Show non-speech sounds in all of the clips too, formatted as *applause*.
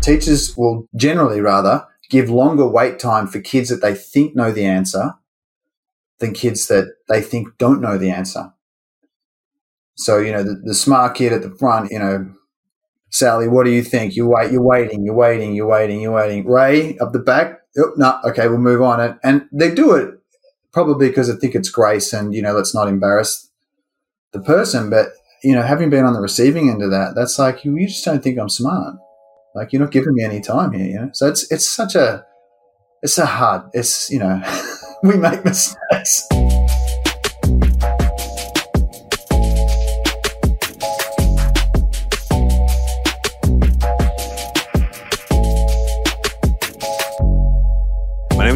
Teachers will generally rather give longer wait time for kids that they think know the answer than kids that they think don't know the answer. So, you know, the, the smart kid at the front, you know, Sally, what do you think? You wait, you're waiting, you're waiting, you're waiting, you're waiting. Ray up the back, oh, no, okay, we'll move on. And, and they do it probably because I think it's grace and, you know, let's not embarrass the person. But, you know, having been on the receiving end of that, that's like, you, you just don't think I'm smart. Like, you're not giving me any time here, you know? So it's, it's such a, it's a hard. It's, you know, *laughs* we make mistakes.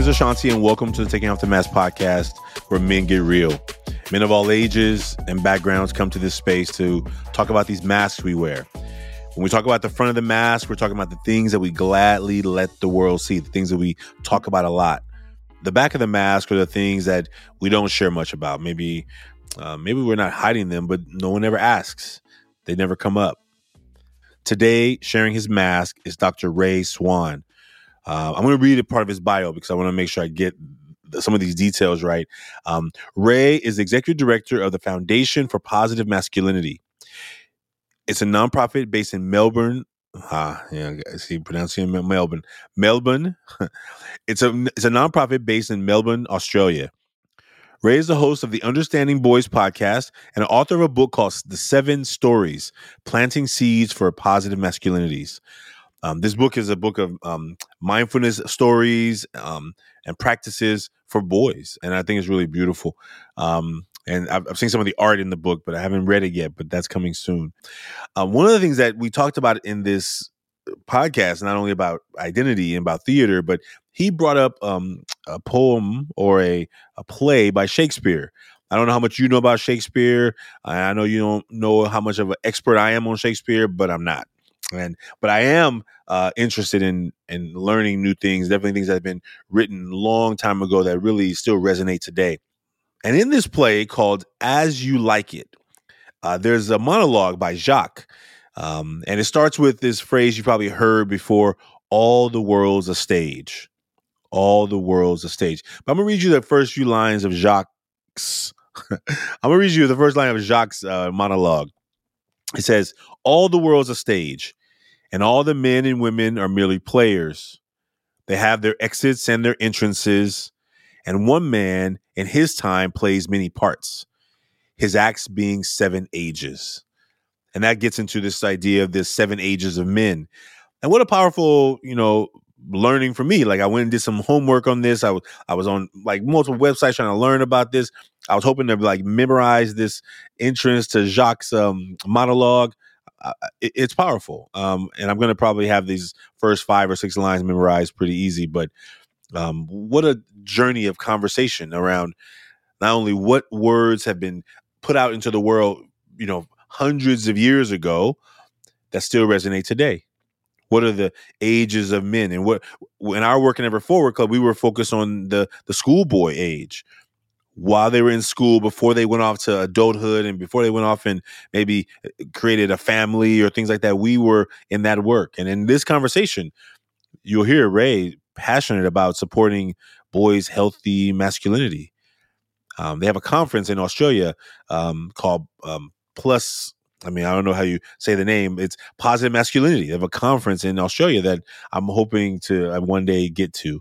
Ashanti, and welcome to the Taking Off the Mask podcast, where men get real. Men of all ages and backgrounds come to this space to talk about these masks we wear. When we talk about the front of the mask, we're talking about the things that we gladly let the world see, the things that we talk about a lot. The back of the mask are the things that we don't share much about. Maybe, uh, maybe we're not hiding them, but no one ever asks. They never come up. Today, sharing his mask is Dr. Ray Swann. Uh, I'm going to read a part of his bio because I want to make sure I get some of these details right. Um, Ray is the executive director of the Foundation for Positive Masculinity. It's a nonprofit based in Melbourne. Ah, yeah, I see pronouncing Melbourne. Melbourne. *laughs* it's a it's a nonprofit based in Melbourne, Australia. Ray is the host of the Understanding Boys podcast and author of a book called The Seven Stories: Planting Seeds for Positive Masculinities. Um, this book is a book of um, mindfulness stories um, and practices for boys, and I think it's really beautiful. Um, and I've, I've, seen some of the art in the book, but I haven't read it yet. But that's coming soon. Uh, one of the things that we talked about in this podcast, not only about identity and about theater, but he brought up um, a poem or a, a play by Shakespeare. I don't know how much you know about Shakespeare. I know you don't know how much of an expert I am on Shakespeare, but I'm not and but I am uh, interested in in learning new things. Definitely things that have been written long time ago that really still resonate today. And in this play called "As You Like It," uh, there's a monologue by Jacques, um, and it starts with this phrase you probably heard before: "All the world's a stage." All the world's a stage. But I'm gonna read you the first few lines of Jacques. *laughs* I'm gonna read you the first line of Jacques' uh, monologue. It says, All the world's a stage, and all the men and women are merely players. They have their exits and their entrances, and one man in his time plays many parts, his acts being seven ages. And that gets into this idea of this seven ages of men. And what a powerful, you know, learning for me. Like I went and did some homework on this. I was I was on like multiple websites trying to learn about this. I was hoping to like memorize this entrance to Jacques' um, monologue. Uh, it, it's powerful, um, and I'm going to probably have these first five or six lines memorized pretty easy. But um, what a journey of conversation around not only what words have been put out into the world, you know, hundreds of years ago that still resonate today. What are the ages of men? And what in our work in Ever Forward Club, we were focused on the the schoolboy age while they were in school before they went off to adulthood and before they went off and maybe uh, created a family or things like that we were in that work and in this conversation you'll hear ray passionate about supporting boys healthy masculinity um, they have a conference in australia um, called um, plus I mean, I don't know how you say the name. It's positive masculinity. They have a conference in Australia that I'm hoping to uh, one day get to.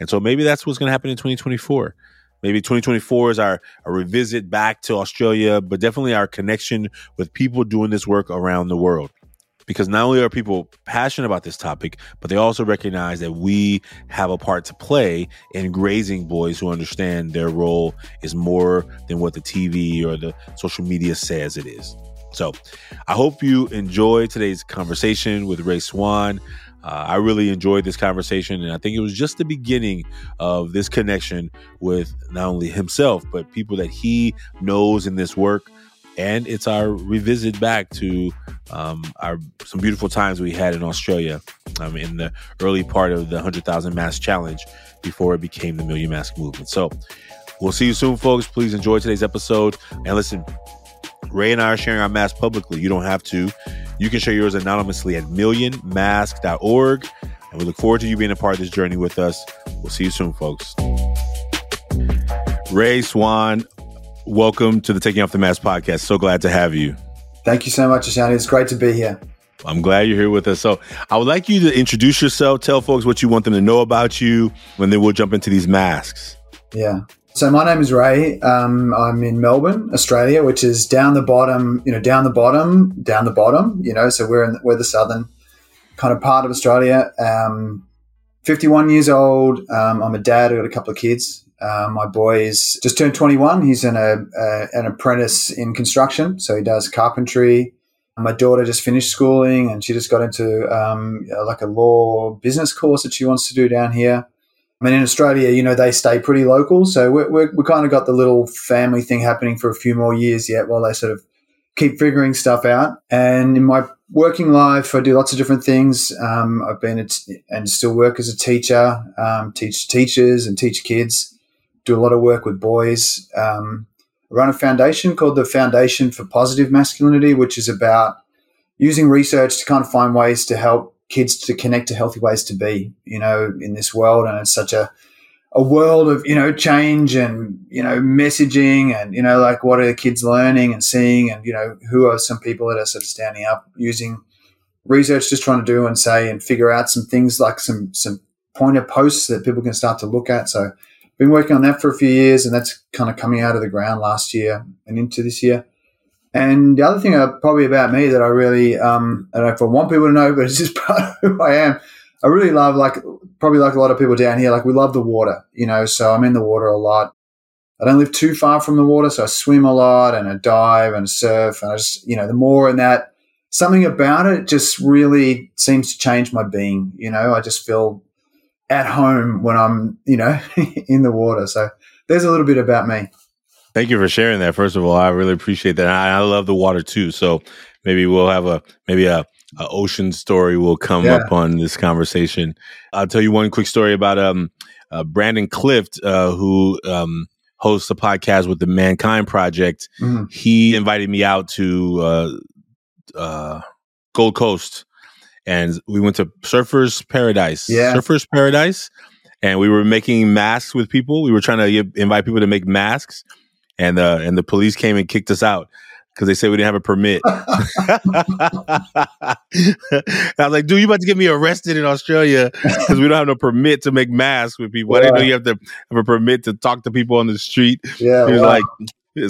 And so maybe that's what's going to happen in 2024. Maybe 2024 is our a revisit back to Australia, but definitely our connection with people doing this work around the world. Because not only are people passionate about this topic, but they also recognize that we have a part to play in raising boys who understand their role is more than what the TV or the social media says it is. So I hope you enjoy today's conversation with Ray Swann. Uh, I really enjoyed this conversation, and I think it was just the beginning of this connection with not only himself, but people that he knows in this work. And it's our revisit back to um, our some beautiful times we had in Australia um, in the early part of the 100,000 Mask Challenge before it became the Million Mask Movement. So, We'll see you soon, folks. Please enjoy today's episode. And listen, Ray and I are sharing our mask publicly. You don't have to. You can share yours anonymously at millionmask.org. And we look forward to you being a part of this journey with us. We'll see you soon, folks. Ray Swann, welcome to the Taking Off the Mask podcast. So glad to have you. Thank you so much, Ashanti. It's great to be here. I'm glad you're here with us. So, I would like you to introduce yourself, tell folks what you want them to know about you, and then we'll jump into these masks. Yeah. So my name is Ray. Um, I'm in Melbourne, Australia, which is down the bottom. You know, down the bottom, down the bottom. You know, so we're in we're the southern kind of part of Australia. Um, 51 years old. Um, I'm a dad. I've got a couple of kids. Uh, my boy is just turned 21. He's an, a, an apprentice in construction, so he does carpentry. My daughter just finished schooling, and she just got into um, like a law business course that she wants to do down here. I mean, in Australia, you know, they stay pretty local, so we're, we we kind of got the little family thing happening for a few more years yet, while they sort of keep figuring stuff out. And in my working life, I do lots of different things. Um, I've been t- and still work as a teacher, um, teach teachers and teach kids do a lot of work with boys. Um, I run a foundation called the Foundation for Positive Masculinity, which is about using research to kind of find ways to help kids to connect to healthy ways to be, you know, in this world. And it's such a, a world of, you know, change and, you know, messaging and, you know, like what are the kids learning and seeing and, you know, who are some people that are sort of standing up using research, just trying to do and say and figure out some things like some, some pointer posts that people can start to look at. So been working on that for a few years, and that's kind of coming out of the ground last year and into this year. And the other thing uh, probably about me that I really, um, I don't know if I want people to know, but *laughs* it's just part of who I am. I really love, like, probably like a lot of people down here, like we love the water, you know, so I'm in the water a lot. I don't live too far from the water, so I swim a lot and I dive and surf. And I just, you know, the more in that, something about it just really seems to change my being. You know, I just feel at home when I'm, you know, *laughs* in the water. So there's a little bit about me. Thank you for sharing that. First of all, I really appreciate that. I, I love the water too. So maybe we'll have a maybe a, a ocean story will come yeah. up on this conversation. I'll tell you one quick story about um uh, Brandon Clift, uh, who um, hosts a podcast with the Mankind Project. Mm-hmm. He invited me out to uh, uh Gold Coast and we went to Surfers Paradise. Yeah. Surfers Paradise. And we were making masks with people. We were trying to invite people to make masks. And uh, and the police came and kicked us out because they said we didn't have a permit. *laughs* I was like, dude, you about to get me arrested in Australia because we don't have no permit to make masks with people. Yeah. I didn't know you have to have a permit to talk to people on the street. Yeah. He was wow. like,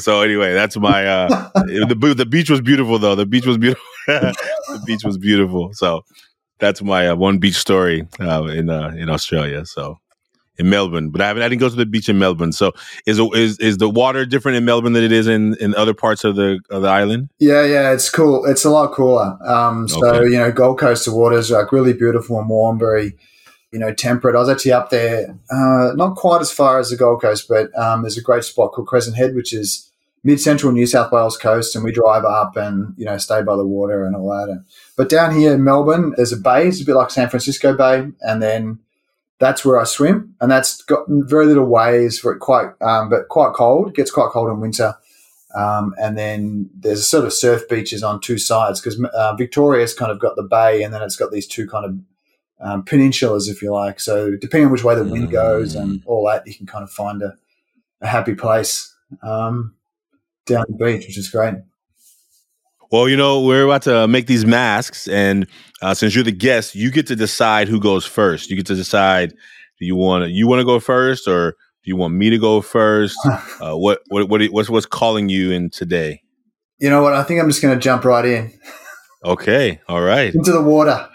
so anyway, that's my uh the the beach was beautiful though. The beach was beautiful. *laughs* the beach was beautiful. So that's my uh, one beach story uh, in uh, in Australia. So in Melbourne, but I haven't. I didn't go to the beach in Melbourne. So is is is the water different in Melbourne than it is in in other parts of the of the island? Yeah, yeah, it's cool. It's a lot cooler. Um, so okay. you know, Gold Coast the water is like really beautiful and warm, very you know temperate. I was actually up there, uh, not quite as far as the Gold Coast, but um, there's a great spot called Crescent Head, which is mid central New South Wales coast, and we drive up and you know stay by the water and all that. And, but down here in Melbourne, there's a bay. It's a bit like San Francisco Bay, and then that's where I swim, and that's got very little waves for it, quite um, but quite cold. It gets quite cold in winter. Um, and then there's a sort of surf beaches on two sides because uh, Victoria's kind of got the bay, and then it's got these two kind of um, peninsulas, if you like. So depending on which way the wind goes and mm. all that, you can kind of find a, a happy place. Um, down the beach, which is great. Well, you know, we're about to make these masks, and uh, since you're the guest, you get to decide who goes first. You get to decide do you want to you want to go first, or do you want me to go first? *laughs* uh, what what what what's what's calling you in today? You know what? I think I'm just going to jump right in. Okay, all right, into the water.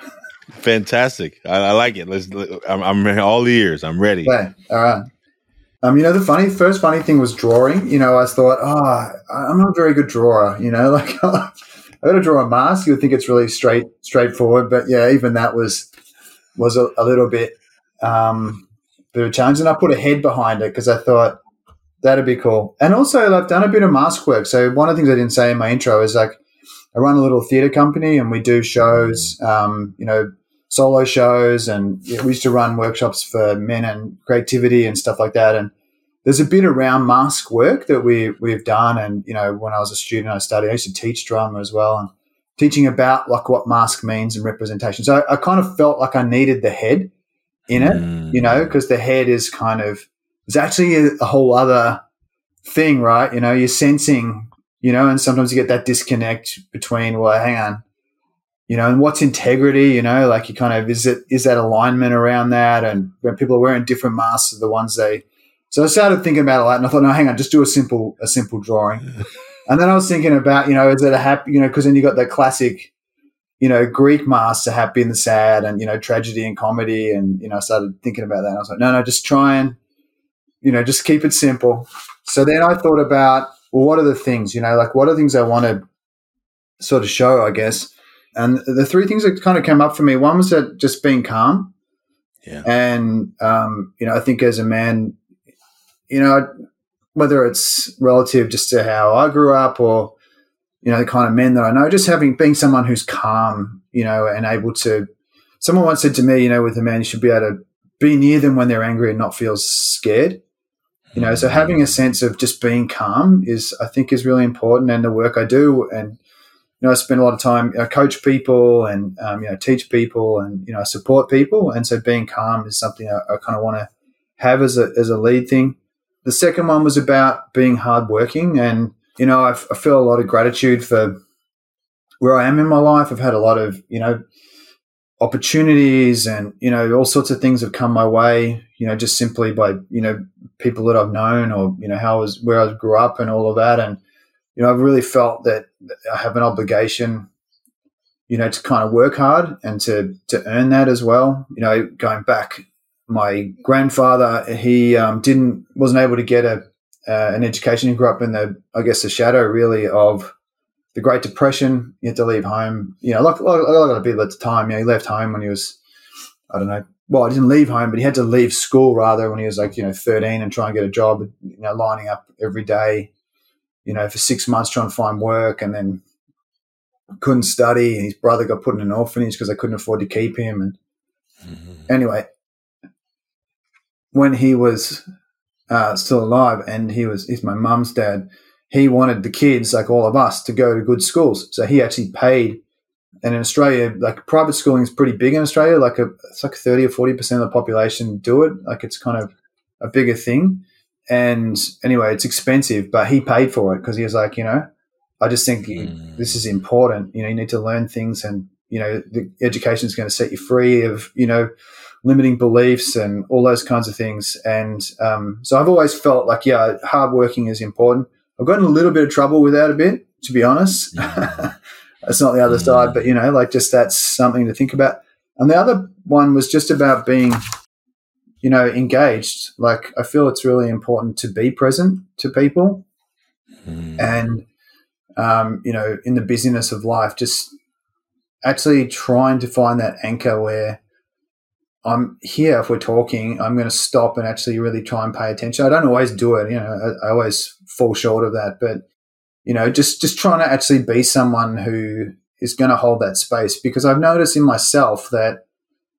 Fantastic. I, I like it. Let's. I'm, I'm all ears. I'm ready. Okay. All right. Um, you know, the funny first funny thing was drawing. You know, I thought, oh, I'm not a very good drawer. You know, *laughs* like I got to draw a mask. You would think it's really straight, straightforward, but yeah, even that was was a, a little bit um, bit of a challenge. And I put a head behind it because I thought that'd be cool. And also, I've done a bit of mask work. So one of the things I didn't say in my intro is like I run a little theatre company and we do shows. Um, you know, solo shows and we used to run workshops for men and creativity and stuff like that. And there's a bit around mask work that we we've done, and you know, when I was a student, I studied. I used to teach drama as well, and teaching about like what mask means and representation. So I, I kind of felt like I needed the head in it, mm. you know, because the head is kind of it's actually a, a whole other thing, right? You know, you're sensing, you know, and sometimes you get that disconnect between, well, hang on, you know, and what's integrity, you know, like you kind of, is it, is that alignment around that? And when people are wearing different masks, are the ones they, so I started thinking about a lot and I thought, no, hang on, just do a simple, a simple drawing. and then I was thinking about, you know, is it a happy, you know, because then you got that classic, you know, Greek masks, the happy and the sad and, you know, tragedy and comedy. And, you know, I started thinking about that. And I was like, no, no, just try and, you know, just keep it simple. So then I thought about, well, what are the things, you know, like what are the things I want to sort of show, I guess. And the three things that kind of came up for me, one was that just being calm. Yeah. And, um, you know, I think as a man, you know, whether it's relative just to how I grew up or, you know, the kind of men that I know, just having, being someone who's calm, you know, and able to, someone once said to me, you know, with a man, you should be able to be near them when they're angry and not feel scared. You know, so having a sense of just being calm is, I think, is really important. And the work I do, and you know, I spend a lot of time, coach people and um, you know, teach people, and you know, support people. And so, being calm is something I, I kind of want to have as a as a lead thing. The second one was about being hardworking, and you know, I feel a lot of gratitude for where I am in my life. I've had a lot of you know opportunities and you know all sorts of things have come my way you know just simply by you know people that I've known or you know how I was where I grew up and all of that and you know I've really felt that I have an obligation you know to kind of work hard and to to earn that as well you know going back my grandfather he um, didn't wasn't able to get a uh, an education he grew up in the I guess the shadow really of the Great Depression. You had to leave home. You know, like, like, like a lot of people at the time, you know, he left home when he was, I don't know, well, he didn't leave home, but he had to leave school rather when he was like, you know, 13 and try and get a job, you know, lining up every day, you know, for six months trying to find work and then couldn't study. And his brother got put in an orphanage because they couldn't afford to keep him. And mm-hmm. anyway, when he was uh, still alive and he was, he's my mum's dad, he wanted the kids, like all of us, to go to good schools. So he actually paid. And in Australia, like private schooling is pretty big in Australia. Like a, it's like thirty or forty percent of the population do it. Like it's kind of a bigger thing. And anyway, it's expensive, but he paid for it because he was like, you know, I just think mm. this is important. You know, you need to learn things, and you know, the education is going to set you free of you know limiting beliefs and all those kinds of things. And um, so I've always felt like, yeah, hard working is important. I've gotten a little bit of trouble with that a bit, to be honest. *laughs* That's not the other mm. side, but you know, like just that's something to think about. And the other one was just about being, you know, engaged. Like I feel it's really important to be present to people, mm. and um, you know, in the busyness of life, just actually trying to find that anchor where I'm here if we're talking, I'm going to stop and actually really try and pay attention. I don't always do it, you know, I, I, always fall short of that, but you know, just just trying to actually be someone who is going to hold that space because I've noticed in myself that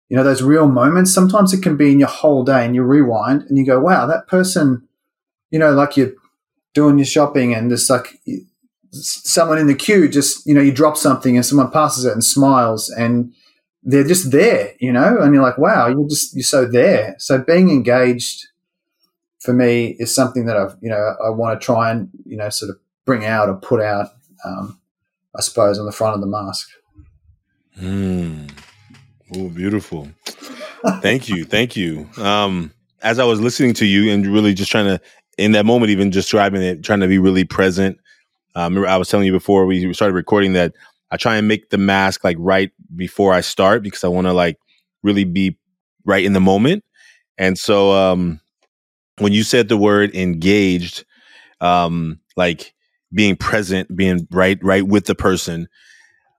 you know those real moments sometimes it can be in your whole day and you rewind and you go, wow, that person, you know, like you're doing your shopping and there's like someone in the queue just you know you drop something and someone passes it and smiles and they're just there, you know, and you're like, wow, you're just you're so there. So being engaged for me is something that I've you know I want to try and you know sort of bring out or put out, um, I suppose, on the front of the mask. Mm. Beautiful. thank you, thank you. Um, as I was listening to you and really just trying to in that moment, even just driving it, trying to be really present. Um, I was telling you before we started recording that I try and make the mask like right before I start because I want to like really be right in the moment. And so um when you said the word engaged, um like being present, being right right with the person,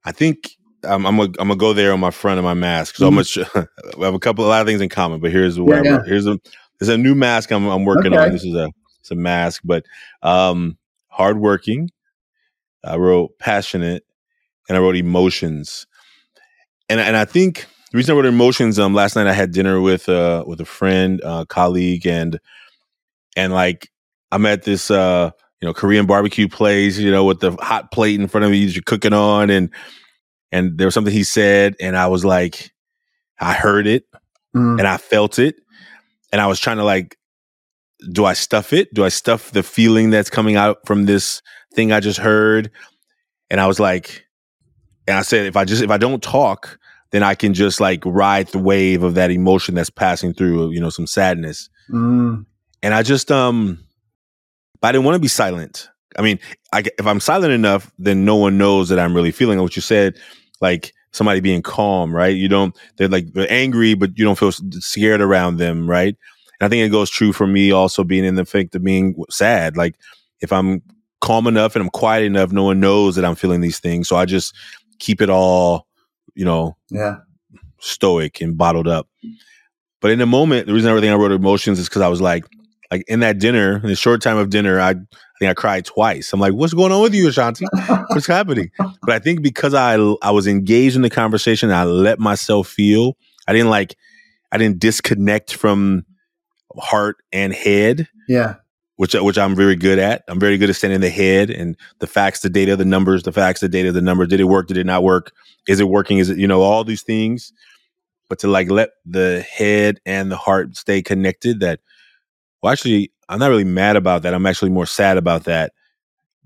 I think I'm gonna I'm gonna go there on my front of my mask. So mm-hmm. much *laughs* we have a couple a lot of things in common, but here's what yeah, yeah. here's a there's a new mask I'm I'm working okay. on. This is a it's a mask, but um hardworking. I wrote passionate, and I wrote emotions. And and I think the reason I wrote emotions, um, last night I had dinner with uh with a friend, uh, colleague, and and like I'm at this uh you know Korean barbecue place, you know, with the hot plate in front of me that you're cooking on, and and there was something he said, and I was like, I heard it, Mm. and I felt it, and I was trying to like, do I stuff it? Do I stuff the feeling that's coming out from this thing I just heard? And I was like, and I said, if I just if I don't talk, then I can just like ride the wave of that emotion that's passing through, you know, some sadness. Mm. And I just um, but I didn't want to be silent. I mean, I, if I'm silent enough, then no one knows that I'm really feeling what you said. Like somebody being calm, right? You don't. They're like they're angry, but you don't feel scared around them, right? And I think it goes true for me also being in the fact of being sad. Like if I'm calm enough and I'm quiet enough, no one knows that I'm feeling these things. So I just keep it all, you know, Yeah. stoic and bottled up. But in the moment, the reason everything I wrote emotions is because I was like, like in that dinner, in the short time of dinner, I, I think I cried twice. I'm like, what's going on with you, Ashanti? What's happening? *laughs* But I think because I I was engaged in the conversation, I let myself feel. I didn't like, I didn't disconnect from heart and head Yeah. which which I'm very good at. I'm very good at standing in the head and the facts, the data, the numbers, the facts, the data, the numbers. Did it work? Did it not work? Is it working? Is it you know all these things? But to like let the head and the heart stay connected. That well, actually, I'm not really mad about that. I'm actually more sad about that.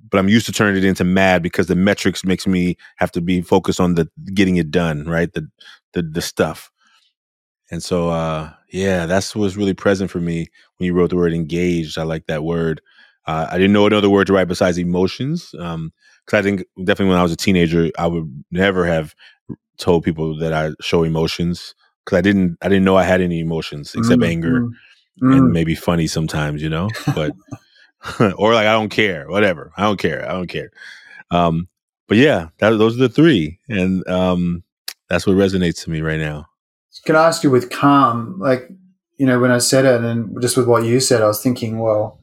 But I'm used to turning it into mad because the metrics makes me have to be focused on the getting it done, right? The the the stuff. And so, uh, yeah, that's what's really present for me when you wrote the word engaged. I like that word. Uh, I didn't know another word to write besides emotions. Um, cause I think definitely when I was a teenager, I would never have told people that I show emotions because I didn't, I didn't know I had any emotions except Mm, anger mm, and maybe funny sometimes, you know, but, *laughs* or like, I don't care, whatever. I don't care. I don't care. Um, but yeah, that, those are the three. And, um, that's what resonates to me right now. Can I ask you with calm, like, you know, when I said it and just with what you said, I was thinking, well,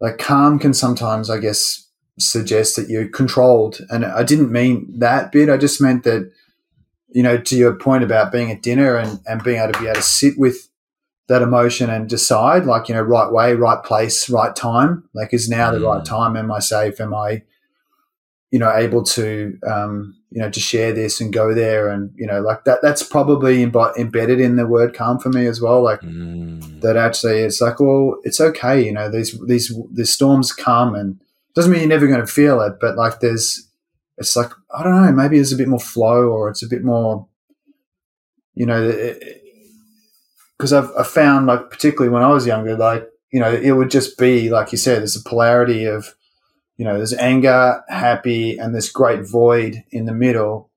like calm can sometimes, I guess, suggest that you're controlled. And I didn't mean that bit. I just meant that, you know, to your point about being at dinner and, and being able to be able to sit with that emotion and decide, like, you know, right way, right place, right time. Like, is now the right Mm. time? Am I safe? Am I, you know, able to, um, you know, to share this and go there and, you know, like that, that's probably imbi- embedded in the word calm for me as well. Like, Mm. that actually it's like, well, it's okay, you know, these these these storms come and doesn't mean you're never going to feel it, but like there's it's like I don't know, maybe there's a bit more flow or it's a bit more, you know, because I've I found like particularly when I was younger, like you know, it would just be like you said, there's a polarity of, you know, there's anger, happy, and this great void in the middle.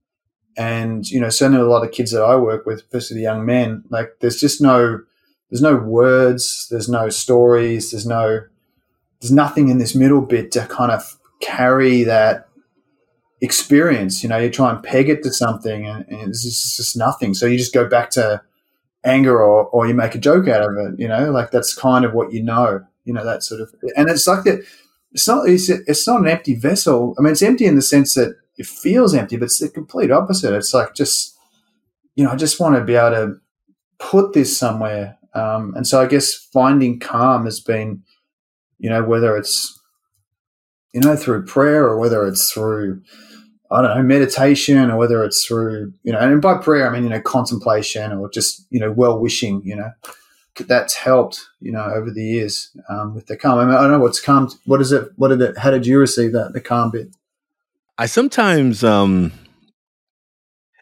And you know, certainly a lot of kids that I work with, especially the young men, like there's just no there's no words, there's no stories, there's no there's nothing in this middle bit to kind of carry that experience. You know, you try and peg it to something and, and it's, just, it's just nothing. So you just go back to anger or, or you make a joke out of it, you know, like that's kind of what you know, you know, that sort of and it's like that it's not it's, it's not an empty vessel. I mean it's empty in the sense that it feels empty, but it's the complete opposite. It's like just you know, I just want to be able to put this somewhere um, and so I guess finding calm has been, you know, whether it's, you know, through prayer or whether it's through, I don't know, meditation or whether it's through, you know, and by prayer, I mean, you know, contemplation or just, you know, well wishing, you know, that's helped, you know, over the years um, with the calm. I, mean, I don't know what's calm. What is it? What did it, how did you receive that, the calm bit? I sometimes, um,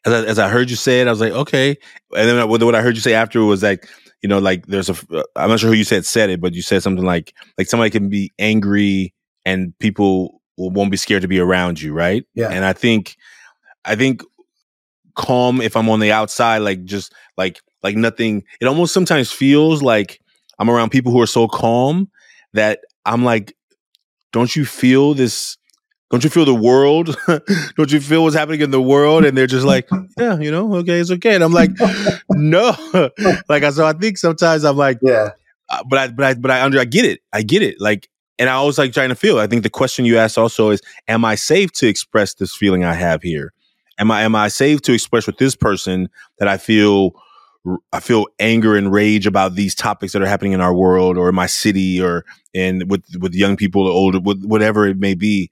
as I, as I heard you say it, I was like, okay. And then what what I heard you say after was like, you know, like there's a, I'm not sure who you said said it, but you said something like, like somebody can be angry and people won't be scared to be around you, right? Yeah. And I think, I think calm if I'm on the outside, like just like like nothing. It almost sometimes feels like I'm around people who are so calm that I'm like, don't you feel this? Don't you feel the world? *laughs* don't you feel what's happening in the world? And they're just like, *laughs* yeah, you know, okay, it's okay. And I'm like, *laughs* no, like I so. I think sometimes I'm like, yeah, uh, but I, but I, but I under, I get it. I get it. Like, and I always like trying to feel. I think the question you asked also is, am I safe to express this feeling I have here? Am I, am I safe to express with this person that I feel I feel anger and rage about these topics that are happening in our world or in my city or in with with young people or older, with whatever it may be.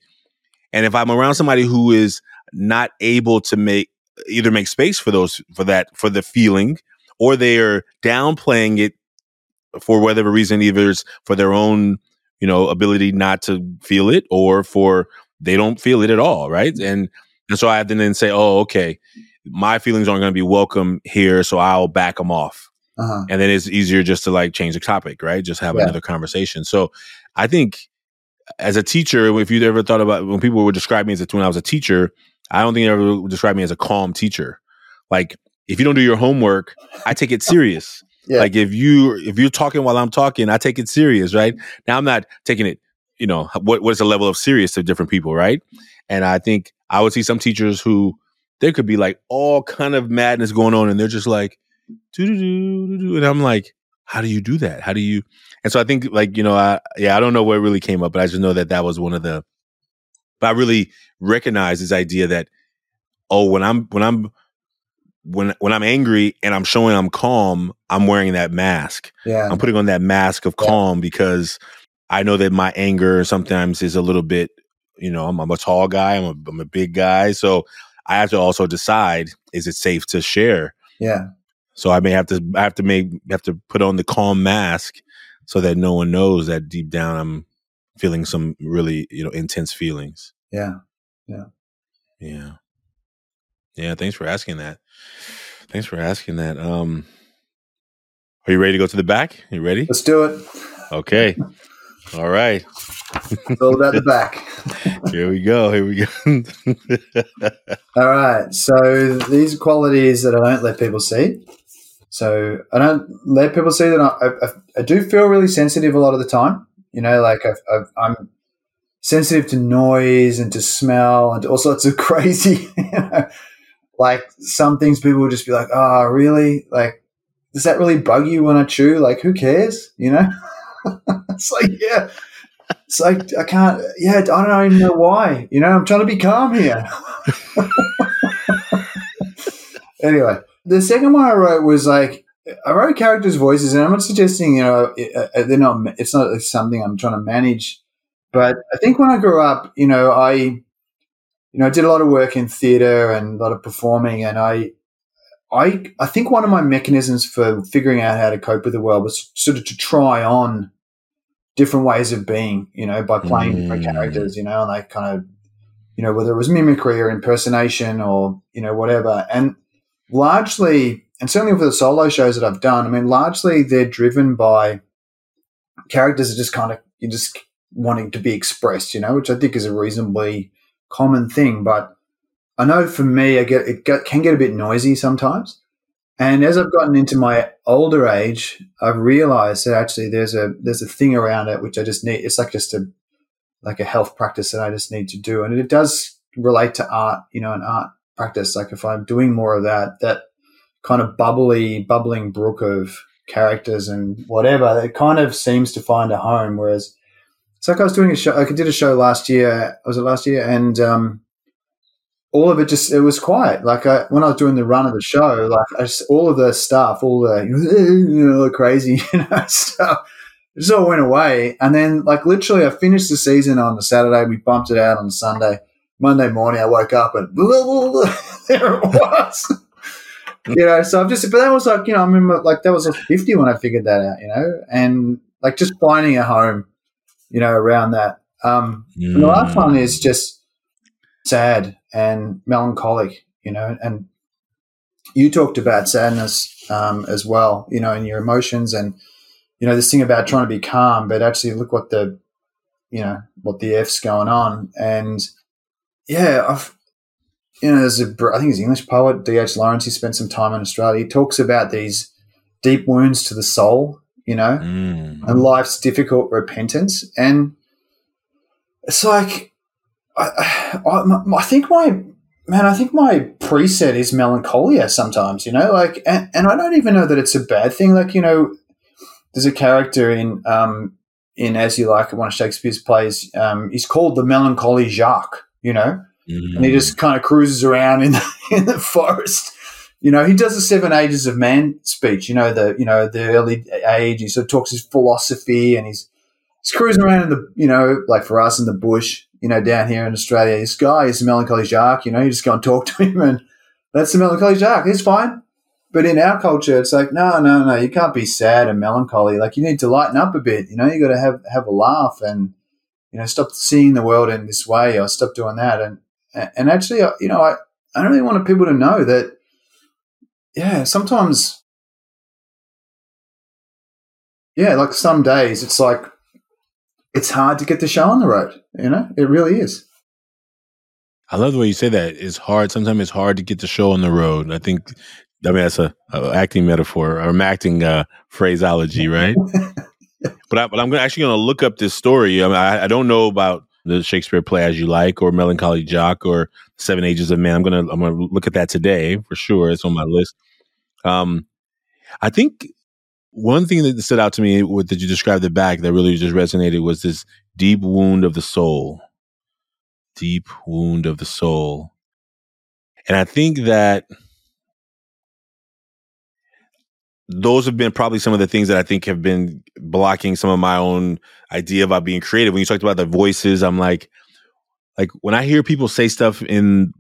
And if I'm around somebody who is not able to make either make space for those for that for the feeling or they are downplaying it for whatever reason, either it's for their own, you know, ability not to feel it or for they don't feel it at all, right? And and so I have to then say, oh, okay, my feelings aren't going to be welcome here, so I'll back them off. Uh-huh. And then it's easier just to like change the topic, right? Just have yeah. another conversation. So I think as a teacher, if you ever thought about when people would describe me as a when I was a teacher, I don't think they ever would describe me as a calm teacher. Like if you don't do your homework, I take it serious. Yeah. Like if you if you're talking while I'm talking, I take it serious, right? Now I'm not taking it, you know, what what is the level of serious to different people, right? And I think I would see some teachers who there could be like all kind of madness going on, and they're just like, do. and I'm like, how do you do that? How do you? And so I think like you know, I yeah, I don't know where it really came up, but I just know that that was one of the. But I really recognize this idea that oh, when I'm when I'm when when I'm angry and I'm showing I'm calm, I'm wearing that mask. Yeah, I'm putting on that mask of calm yeah. because I know that my anger sometimes is a little bit. You know, I'm, I'm a tall guy. I'm a, I'm a big guy, so I have to also decide: is it safe to share? Yeah. So I may have to I have to make have to put on the calm mask so that no one knows that deep down I'm feeling some really you know intense feelings. Yeah. Yeah. Yeah. Yeah. Thanks for asking that. Thanks for asking that. Um, are you ready to go to the back? You ready? Let's do it. Okay. All right. It's all about the back. *laughs* Here we go. Here we go. *laughs* all right. So these are qualities that I don't let people see. So I don't let people see that I, I, I do feel really sensitive a lot of the time. You know, like i am sensitive to noise and to smell and to all sorts of *laughs* crazy, you know, like some things people will just be like, oh, really? Like, does that really bug you when I chew? Like, who cares? You know? *laughs* it's like, yeah. It's like, I can't, yeah, I don't even know why. You know, I'm trying to be calm here. *laughs* anyway, the second one I wrote was like, I wrote characters' voices, and I'm not suggesting, you know, uh, uh, they're not, it's not something I'm trying to manage. But I think when I grew up, you know, I, you know, I did a lot of work in theater and a lot of performing, and I, I, I think one of my mechanisms for figuring out how to cope with the world was sort of to try on different ways of being, you know, by playing mm. different characters, you know, and like kind of, you know, whether it was mimicry or impersonation or you know whatever, and largely, and certainly for the solo shows that I've done, I mean, largely they're driven by characters that just kind of you just wanting to be expressed, you know, which I think is a reasonably common thing. But I know for me, I get it get, can get a bit noisy sometimes. And as I've gotten into my older age, I've realized that actually there's a there's a thing around it which I just need. It's like just a like a health practice that I just need to do, and it does relate to art, you know, an art practice. Like if I'm doing more of that, that kind of bubbly, bubbling brook of characters and whatever, it kind of seems to find a home. Whereas it's like I was doing a show. I did a show last year. Was it last year? And um, all of it just it was quiet. Like I, when I was doing the run of the show, like just, all of the stuff, all the know, *laughs* crazy *laughs* you know stuff, it just all went away. And then like literally, I finished the season on the Saturday. We bumped it out on Sunday. Monday morning, I woke up and *laughs* there it was. you know, so I'm just, but that was like, you know, I remember like that was like 50 when I figured that out, you know, and like just finding a home you know, around that. Um, mm. And the last one is just sad and melancholic, you know, and you talked about sadness um, as well, you know, and your emotions and, you know, this thing about trying to be calm, but actually look what the, you know, what the F's going on. And yeah, I've, you know, there's a, I think he's an English poet, D.H. Lawrence, he spent some time in Australia. He talks about these deep wounds to the soul you know, mm. and life's difficult repentance. And it's like, I, I, I, think my, man, I think my preset is melancholia sometimes, you know, like, and, and I don't even know that it's a bad thing. Like, you know, there's a character in, um, in As You Like It, one of Shakespeare's plays, um, he's called the melancholy Jacques, you know, mm. and he just kind of cruises around in the, *laughs* in the forest you know, he does the seven ages of man speech. You know, the you know the early age. He sort of talks his philosophy, and he's he's cruising around in the you know like for us in the bush. You know, down here in Australia, this guy is a melancholy Jacques. You know, you just go and talk *laughs* to him, and that's the melancholy Jacques. He's fine. But in our culture, it's like, no, no, no, you can't be sad and melancholy. Like you need to lighten up a bit. You know, you got to have have a laugh and you know stop seeing the world in this way or stop doing that. And and actually, uh, you know, I I really wanted people to know that, yeah, sometimes, yeah, like some days it's like it's hard to get the show on the road. You know, it really is. I love the way you say that. It's hard. Sometimes it's hard to get the show on the road. I think I mean, that's a, a acting metaphor or an acting uh, phraseology, right? *laughs* but, I, but I'm actually going to look up this story. I, mean, I, I, don't know about the Shakespeare play as you like, or Melancholy Jock, or Seven Ages of Man. I'm gonna I'm gonna look at that today for sure. It's on my list. Um, I think one thing that stood out to me with that you described the back that really just resonated was this deep wound of the soul. Deep wound of the soul. And I think that those have been probably some of the things that I think have been blocking some of my own idea about being creative. When you talked about the voices, I'm like, like when I hear people say stuff in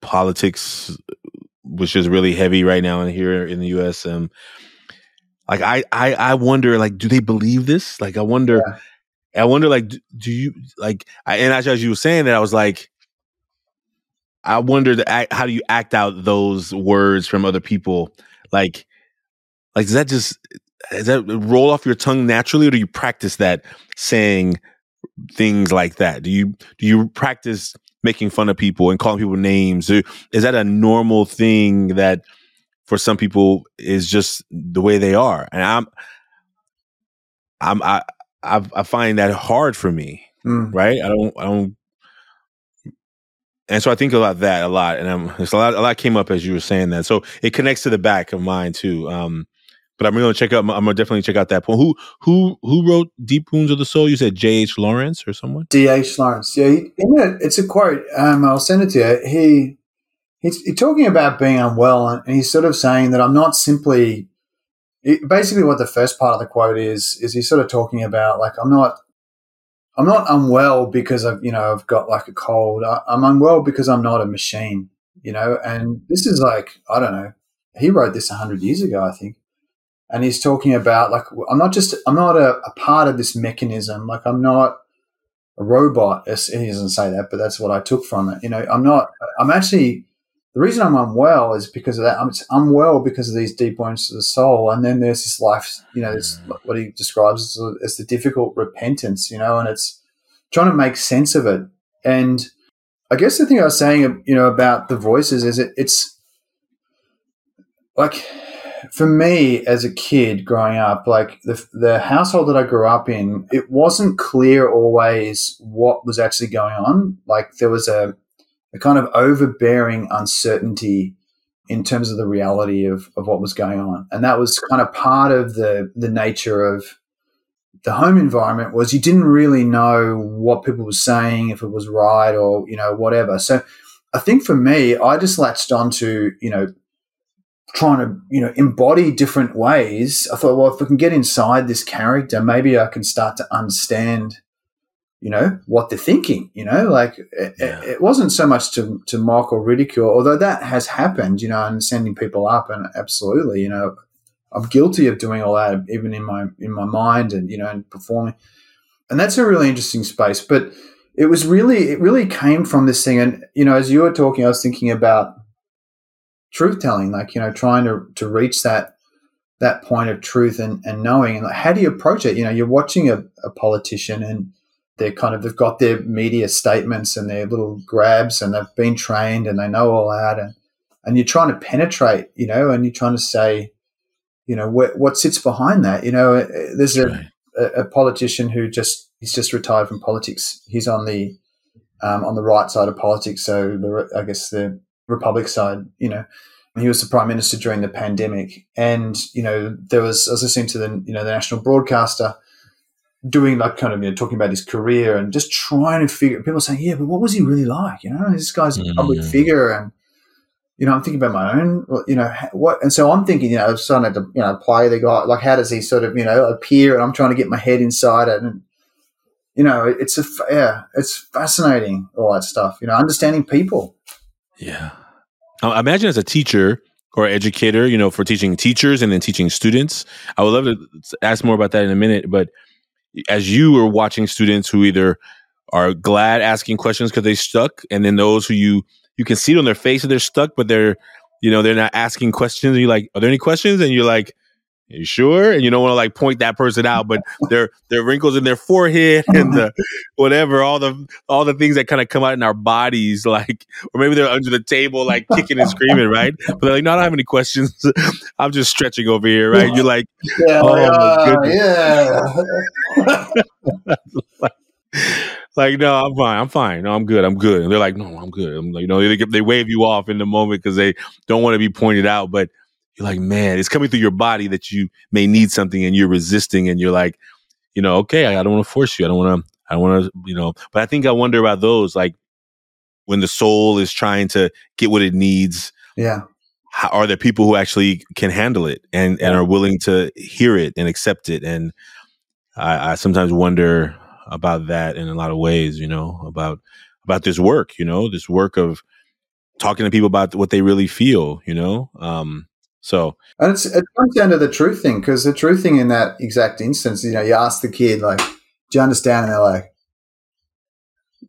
politics, which is really heavy right now in here in the U.S. Um, like I, I, I wonder, like, do they believe this? Like, I wonder, yeah. I wonder, like, do, do you like? I, and as you were saying that, I was like, I wonder, how do you act out those words from other people? Like, like does that just does that roll off your tongue naturally, or do you practice that saying things like that? Do you do you practice making fun of people and calling people names? Is that a normal thing that for some people is just the way they are? And I'm I'm I I, I find that hard for me. Mm. Right? I don't I don't and so I think about that a lot, and I'm, it's a lot. A lot came up as you were saying that, so it connects to the back of mine too. Um, but I'm to check out. I'm to definitely check out that poem. Who who who wrote "Deep Wounds of the Soul"? You said J. H. Lawrence or someone? D. H. Lawrence. Yeah, he, it's a quote. Um, I'll send it to you. He he's, he's talking about being unwell, and he's sort of saying that I'm not simply. Basically, what the first part of the quote is is he's sort of talking about like I'm not I'm not unwell because I've, you know, I've got like a cold. I, am unwell because I'm not a machine, you know, and this is like, I don't know. He wrote this hundred years ago, I think. And he's talking about like, I'm not just, I'm not a, a part of this mechanism. Like I'm not a robot. He doesn't say that, but that's what I took from it. You know, I'm not, I'm actually, the reason I'm unwell is because of that. I'm unwell because of these deep wounds to the soul. And then there's this life, you know, this, mm. what he describes as, as the difficult repentance, you know, and it's trying to make sense of it. And I guess the thing I was saying, you know, about the voices is it, it's like for me as a kid growing up, like the, the household that I grew up in, it wasn't clear always what was actually going on. Like there was a, a kind of overbearing uncertainty in terms of the reality of, of what was going on. And that was kind of part of the, the nature of the home environment was you didn't really know what people were saying, if it was right or, you know, whatever. So I think for me, I just latched onto, you know, trying to, you know, embody different ways. I thought, well, if I can get inside this character, maybe I can start to understand you know what they're thinking you know like it, yeah. it, wasn't so much to, to mock or ridicule although that has happened you know and sending people up and absolutely you know i'm guilty of doing all that even in my in my mind and you know and performing and that's a really interesting space but it was really it really came from this thing and you know as you were talking i was thinking about truth telling like you know trying to to reach that that point of truth and, and knowing. And like, how do you approach it? You know you're watching a, a politician and they're kind of they've got their media statements and their little grabs and they've been trained and they know all that. And and you're trying to penetrate you know and you're trying to say you know what, what sits behind that? You know uh, there's a, a, a, politician who just he's just retired from politics. He's on the um, on the right side of politics. So the, i guess the republic side you know he was the prime minister during the pandemic and you know there was i was listening to the you know the national broadcaster doing like kind of you know talking about his career and just trying to figure people saying yeah but what was he really like you know this guy's a public mm. figure and you know, I'm thinking about my own, you know, what, and so I'm thinking, you know, I'm starting to, you know, play the guy, like, how does he sort of, you know, appear? And I'm trying to get my head inside it. And, you know, it's a, yeah, it's fascinating, all that stuff, you know, understanding people. Yeah. I imagine as a teacher or educator, you know, for teaching teachers and then teaching students, I would love to ask more about that in a minute. But as you are watching students who either are glad asking questions because they stuck, and then those who you you can see it on their face that they're stuck, but they're you know they're not asking questions. You're like, are there any questions? And you're like, you sure? And you don't want to like point that person out, but *laughs* their their wrinkles in their forehead and the *laughs* whatever, all the all the things that kind of come out in our bodies, *laughs* like or maybe they're under the table, like kicking and screaming, right? But they're like, no, I don't have any questions. I'm just stretching over here, right? You're like, yeah, oh uh, yeah. like, like, no, I'm fine. I'm fine. No, I'm good. I'm good. And they're like, no, I'm good. I'm like, you know, they, they wave you off in the moment because they don't want to be pointed out. But you're like, man, it's coming through your body that you may need something and you're resisting. And you're like, you know, okay, I, I don't want to force you. I don't want to, I don't want to, you know, but I think I wonder about those, like when the soul is trying to get what it needs. Yeah. How, are there people who actually can handle it and, and are willing to hear it and accept it? And I, I sometimes wonder about that in a lot of ways, you know, about about this work, you know, this work of talking to people about what they really feel, you know. Um, so and it's, it comes down to the truth thing because the truth thing in that exact instance, you know, you ask the kid like, "Do you understand?" and they're like,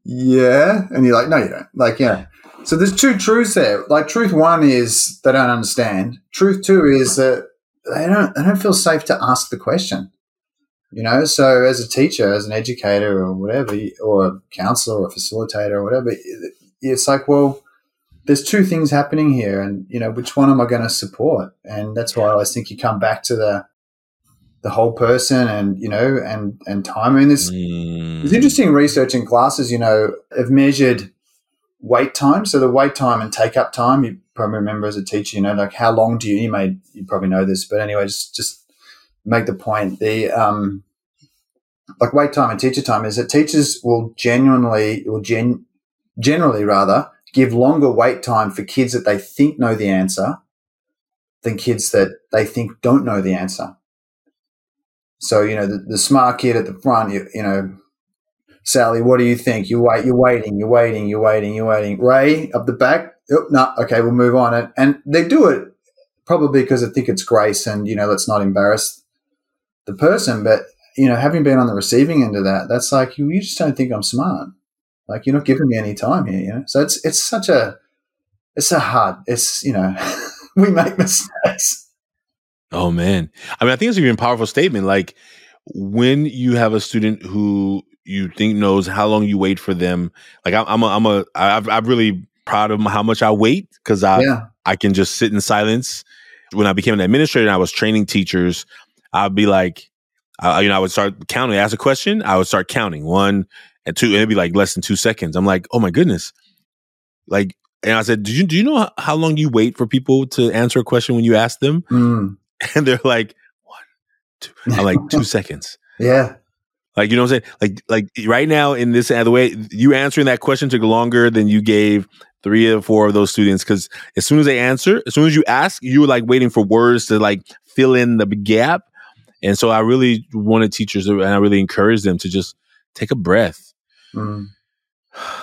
"Yeah," and you're like, "No, you don't." Like, yeah. So there's two truths there. Like, truth one is they don't understand. Truth two is that they don't they don't feel safe to ask the question. You know, so as a teacher, as an educator, or whatever, or a counselor, or a facilitator, or whatever, it's like, well, there's two things happening here, and you know, which one am I going to support? And that's why I always think you come back to the the whole person, and you know, and and time. I mean, there's mm. there's interesting research in classes. You know, have measured wait time. So the wait time and take up time. You probably remember as a teacher, you know, like how long do you? You may you probably know this, but anyway, just just make the point. The um, like wait time and teacher time is that teachers will genuinely or gen, generally rather give longer wait time for kids that they think know the answer than kids that they think don't know the answer. So you know the, the smart kid at the front, you, you know, Sally, what do you think? You wait, you're waiting, you're waiting, you're waiting, you're waiting. Ray up the back, oh, no, okay, we'll move on. And, and they do it probably because they think it's grace and you know let's not embarrass the person. But you know, having been on the receiving end of that, that's like you, you just don't think I'm smart. Like you're not giving me any time here, you know. So it's it's such a it's a hard. It's you know, *laughs* we make mistakes. Oh man, I mean, I think it's even a powerful statement. Like when you have a student who you think knows how long you wait for them. Like I, I'm a, I'm a, I've, I'm really proud of how much I wait because I, yeah. I can just sit in silence. When I became an administrator and I was training teachers, I'd be like, I, you know, I would start counting. Ask a question, I would start counting one and two, it'd be like less than two seconds. I'm like, oh my goodness, like, and I said, do you do you know how long you wait for people to answer a question when you ask them? Mm. *laughs* And they're like, one, two. I'm like two *laughs* seconds. Yeah. Like you know what I'm saying? Like like right now in this the way you answering that question took longer than you gave three or four of those students because as soon as they answer, as soon as you ask, you were like waiting for words to like fill in the gap. And so I really wanted teachers and I really encouraged them to just take a breath. Mm.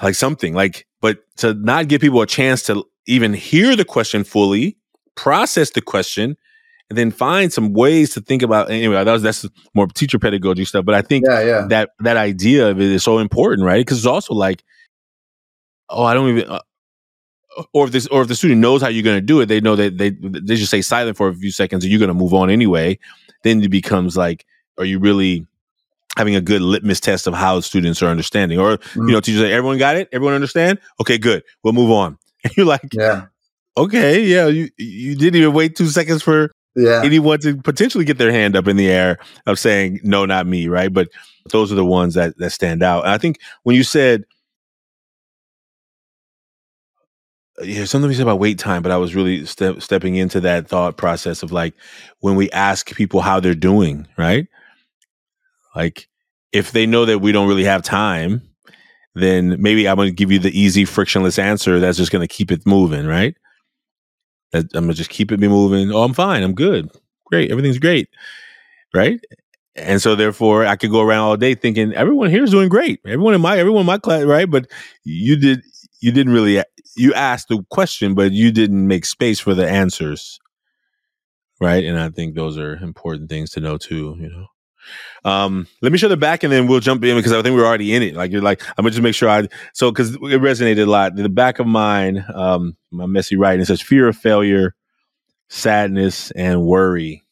Like something like, but to not give people a chance to even hear the question fully, process the question, and then find some ways to think about. Anyway, that was that's more teacher pedagogy stuff. But I think yeah, yeah. that that idea of it is so important, right? Because it's also like, oh, I don't even. Uh, or if this, or if the student knows how you're going to do it, they know that they they just say silent for a few seconds, and you're going to move on anyway then it becomes like, are you really having a good litmus test of how students are understanding? Or, mm-hmm. you know, teachers say, everyone got it? Everyone understand? Okay, good. We'll move on. *laughs* And you're like, yeah. Okay, yeah, you you didn't even wait two seconds for yeah. anyone to potentially get their hand up in the air of saying no, not me, right? But those are the ones that that stand out. And I think when you said yeah, something you said about wait time, but I was really step, stepping into that thought process of like when we ask people how they're doing, right? Like if they know that we don't really have time, then maybe I'm going to give you the easy, frictionless answer that's just going to keep it moving, right? That I'm gonna just keep it be moving. Oh, I'm fine. I'm good. Great. Everything's great. Right. And so therefore I could go around all day thinking everyone here is doing great. Everyone in my everyone in my class, right? But you did you didn't really you asked the question, but you didn't make space for the answers. Right. And I think those are important things to know too, you know. Um, let me show the back and then we'll jump in because I think we're already in it. Like you're like, I'm gonna just make sure I so because it resonated a lot. The back of mine, um, my messy writing says fear of failure, sadness, and worry.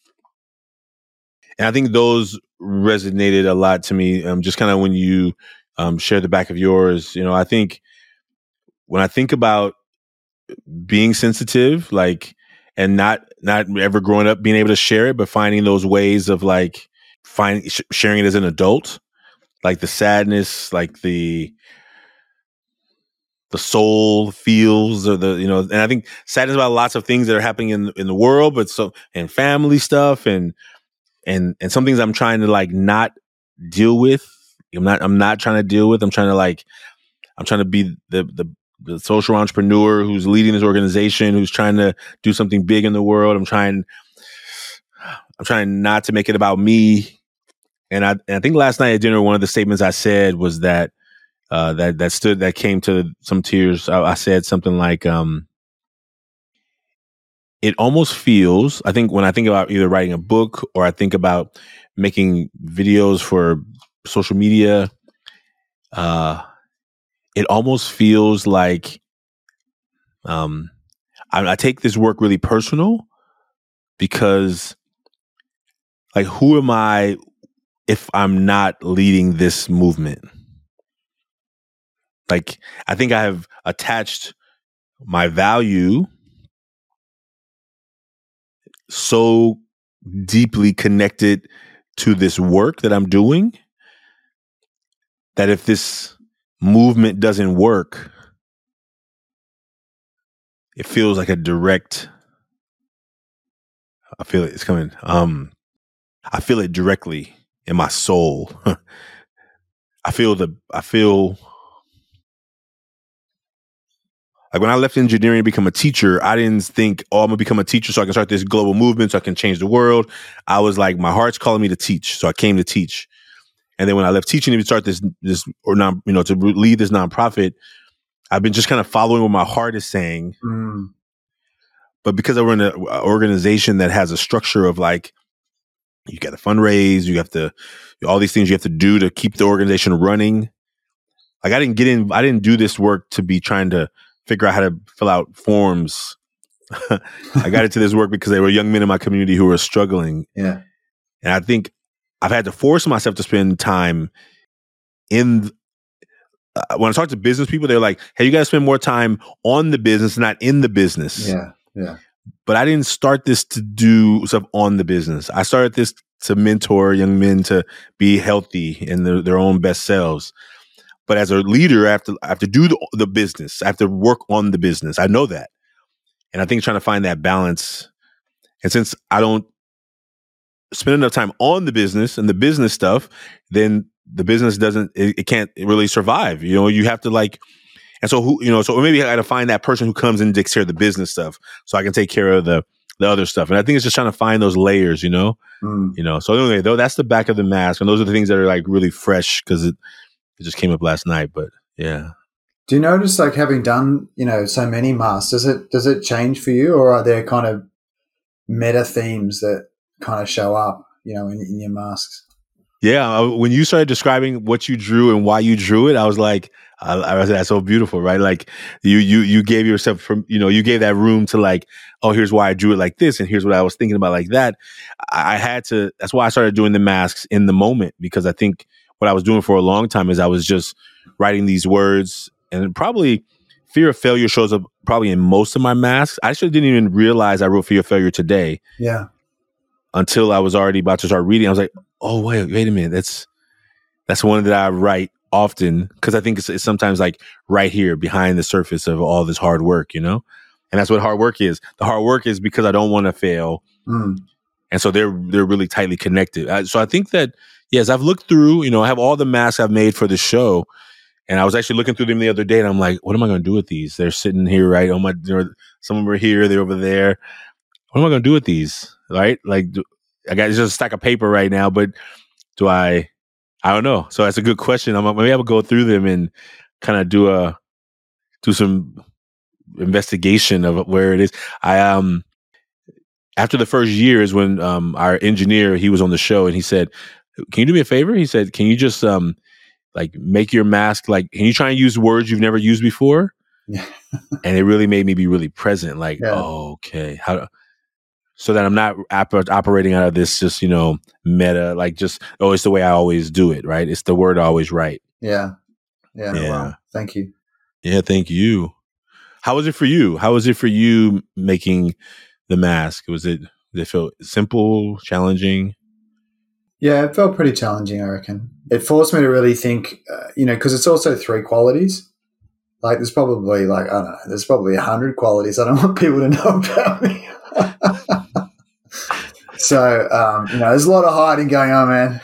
And I think those resonated a lot to me. Um, just kind of when you um share the back of yours, you know, I think when I think about being sensitive, like and not not ever growing up being able to share it, but finding those ways of like finding sh- sharing it as an adult, like the sadness, like the the soul feels or the you know and i think sadness about lots of things that are happening in in the world but so and family stuff and and and some things i'm trying to like not deal with. I'm not i'm not trying to deal with. I'm trying to like i'm trying to be the the the social entrepreneur who's leading this organization who's trying to do something big in the world. I'm trying i'm trying not to make it about me and I, and I think last night at dinner, one of the statements I said was that uh, that that stood that came to some tears. I, I said something like, um, "It almost feels." I think when I think about either writing a book or I think about making videos for social media, uh, it almost feels like um, I, I take this work really personal because, like, who am I? If I'm not leading this movement. Like, I think I have attached my value so deeply connected to this work that I'm doing that if this movement doesn't work, it feels like a direct I feel it, it's coming. Um I feel it directly in my soul. *laughs* I feel the I feel like when I left engineering to become a teacher, I didn't think, oh, I'm gonna become a teacher so I can start this global movement, so I can change the world. I was like, my heart's calling me to teach, so I came to teach. And then when I left teaching to start this this or non, you know, to lead this nonprofit, I've been just kind of following what my heart is saying. Mm. But because I run an organization that has a structure of like you got to fundraise, you have to all these things you have to do to keep the organization running. Like I didn't get in, I didn't do this work to be trying to figure out how to fill out forms. *laughs* I got into this work because there were young men in my community who were struggling. Yeah. And I think I've had to force myself to spend time in uh, when I talk to business people, they're like, "Hey, you got to spend more time on the business, not in the business." Yeah, yeah but I didn't start this to do stuff on the business. I started this to mentor young men to be healthy in their, their own best selves. But as a leader, I have to I have to do the, the business. I have to work on the business. I know that, and I think trying to find that balance. And since I don't spend enough time on the business and the business stuff, then the business doesn't it, it can't really survive. You know, you have to like and so who, you know, so maybe I got to find that person who comes in and takes care of the business stuff so I can take care of the, the other stuff. And I think it's just trying to find those layers, you know, mm. you know, so anyway, though, that's the back of the mask. And those are the things that are like really fresh because it, it just came up last night, but yeah. Do you notice like having done, you know, so many masks, does it, does it change for you or are there kind of meta themes that kind of show up, you know, in, in your masks? Yeah, when you started describing what you drew and why you drew it, I was like, I, I was that's so beautiful, right? Like you you you gave yourself from you know you gave that room to like, oh, here's why I drew it like this, and here's what I was thinking about like that. I, I had to. That's why I started doing the masks in the moment because I think what I was doing for a long time is I was just writing these words and probably fear of failure shows up probably in most of my masks. I actually didn't even realize I wrote fear of failure today. Yeah. Until I was already about to start reading, I was like, oh wait, wait a minute, that's that's one that I write often because I think it's, it's, sometimes like right here behind the surface of all this hard work, you know, and that's what hard work is. The hard work is because I don't want to fail, mm. and so they're they're really tightly connected. I, so I think that yes, I've looked through, you know, I have all the masks I've made for the show, And I was actually looking through them the other day, and I'm like, what am I going to do with these? They're sitting here, right? Oh my, some of them are here, they're over there. What am I going to do with these? Right? Like, do, I got just a stack of paper right now, but do I? I don't know. So that's a good question. I'm maybe I will go through them and kind of do a do some investigation of where it is. I um after the first year is when um our engineer he was on the show and he said, "Can you do me a favor?" He said, "Can you just um like make your mask like can you try and use words you've never used before?" Yeah. *laughs* and it really made me be really present. Like, yeah. oh, okay, how so that I'm not op- operating out of this just you know meta like just oh it's the way I always do it right? It's the word I always write. Yeah. Yeah yeah. Wow. thank you. Yeah thank you. How was it for you? How was it for you making the mask? Was it did it feel simple challenging? Yeah it felt pretty challenging I reckon. It forced me to really think uh, you know because it's also three qualities. Like there's probably like I don't know there's probably a hundred qualities I don't *laughs* want people to know about me *laughs* so um, you know, there's a lot of hiding going on, man.